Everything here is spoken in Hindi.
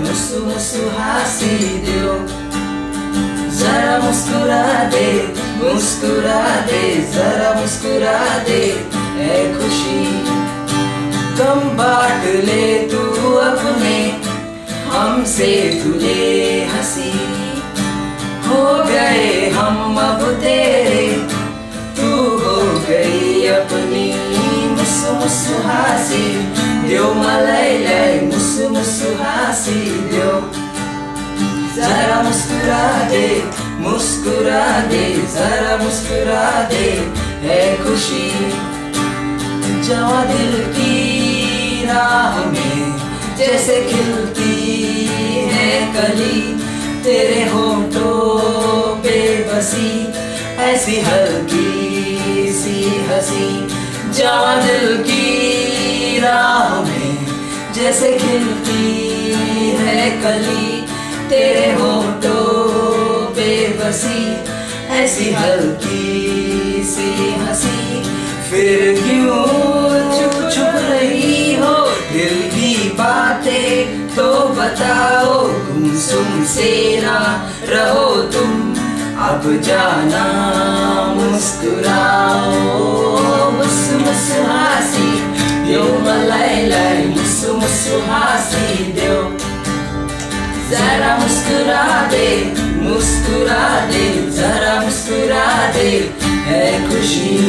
मुसु हाँसी। देऊ जरा मुस्कुरा दे। मुस्कुरा दे। जरा मुस्कुरा दे। कम बांट ले तू अपने, हमसे तुझे हँसी। हो गए हम अब तेरे, तू हो गई अपनी मुसु मुसु हाँसी। देव मलाई लाई मुसु मुसु हाँसी देव जरा मुस्कुरा दे मुस्कुरा दे, जरा मुस्कुरा दे, है खुशी। जवा दिल की राह में जैसे खिलती है कली, तेरे होठों पे बसी, ऐसी हल्की सी हँसी दिल की राह में, जैसे खिलती है कली, तेरे होठों पे बसी, ऐसी हल्की सी हँसी, फिर बताओ गुमसुम से रहो तुम। अब जाना, मुस्कुराओ। मुसु मुसु हासी, यो मलाई लाई मुसु मुसु हासी दो। जरा मुस्कुरा दे मुस्कुरा दे, जरा मुस्कुरा दे, है खुशी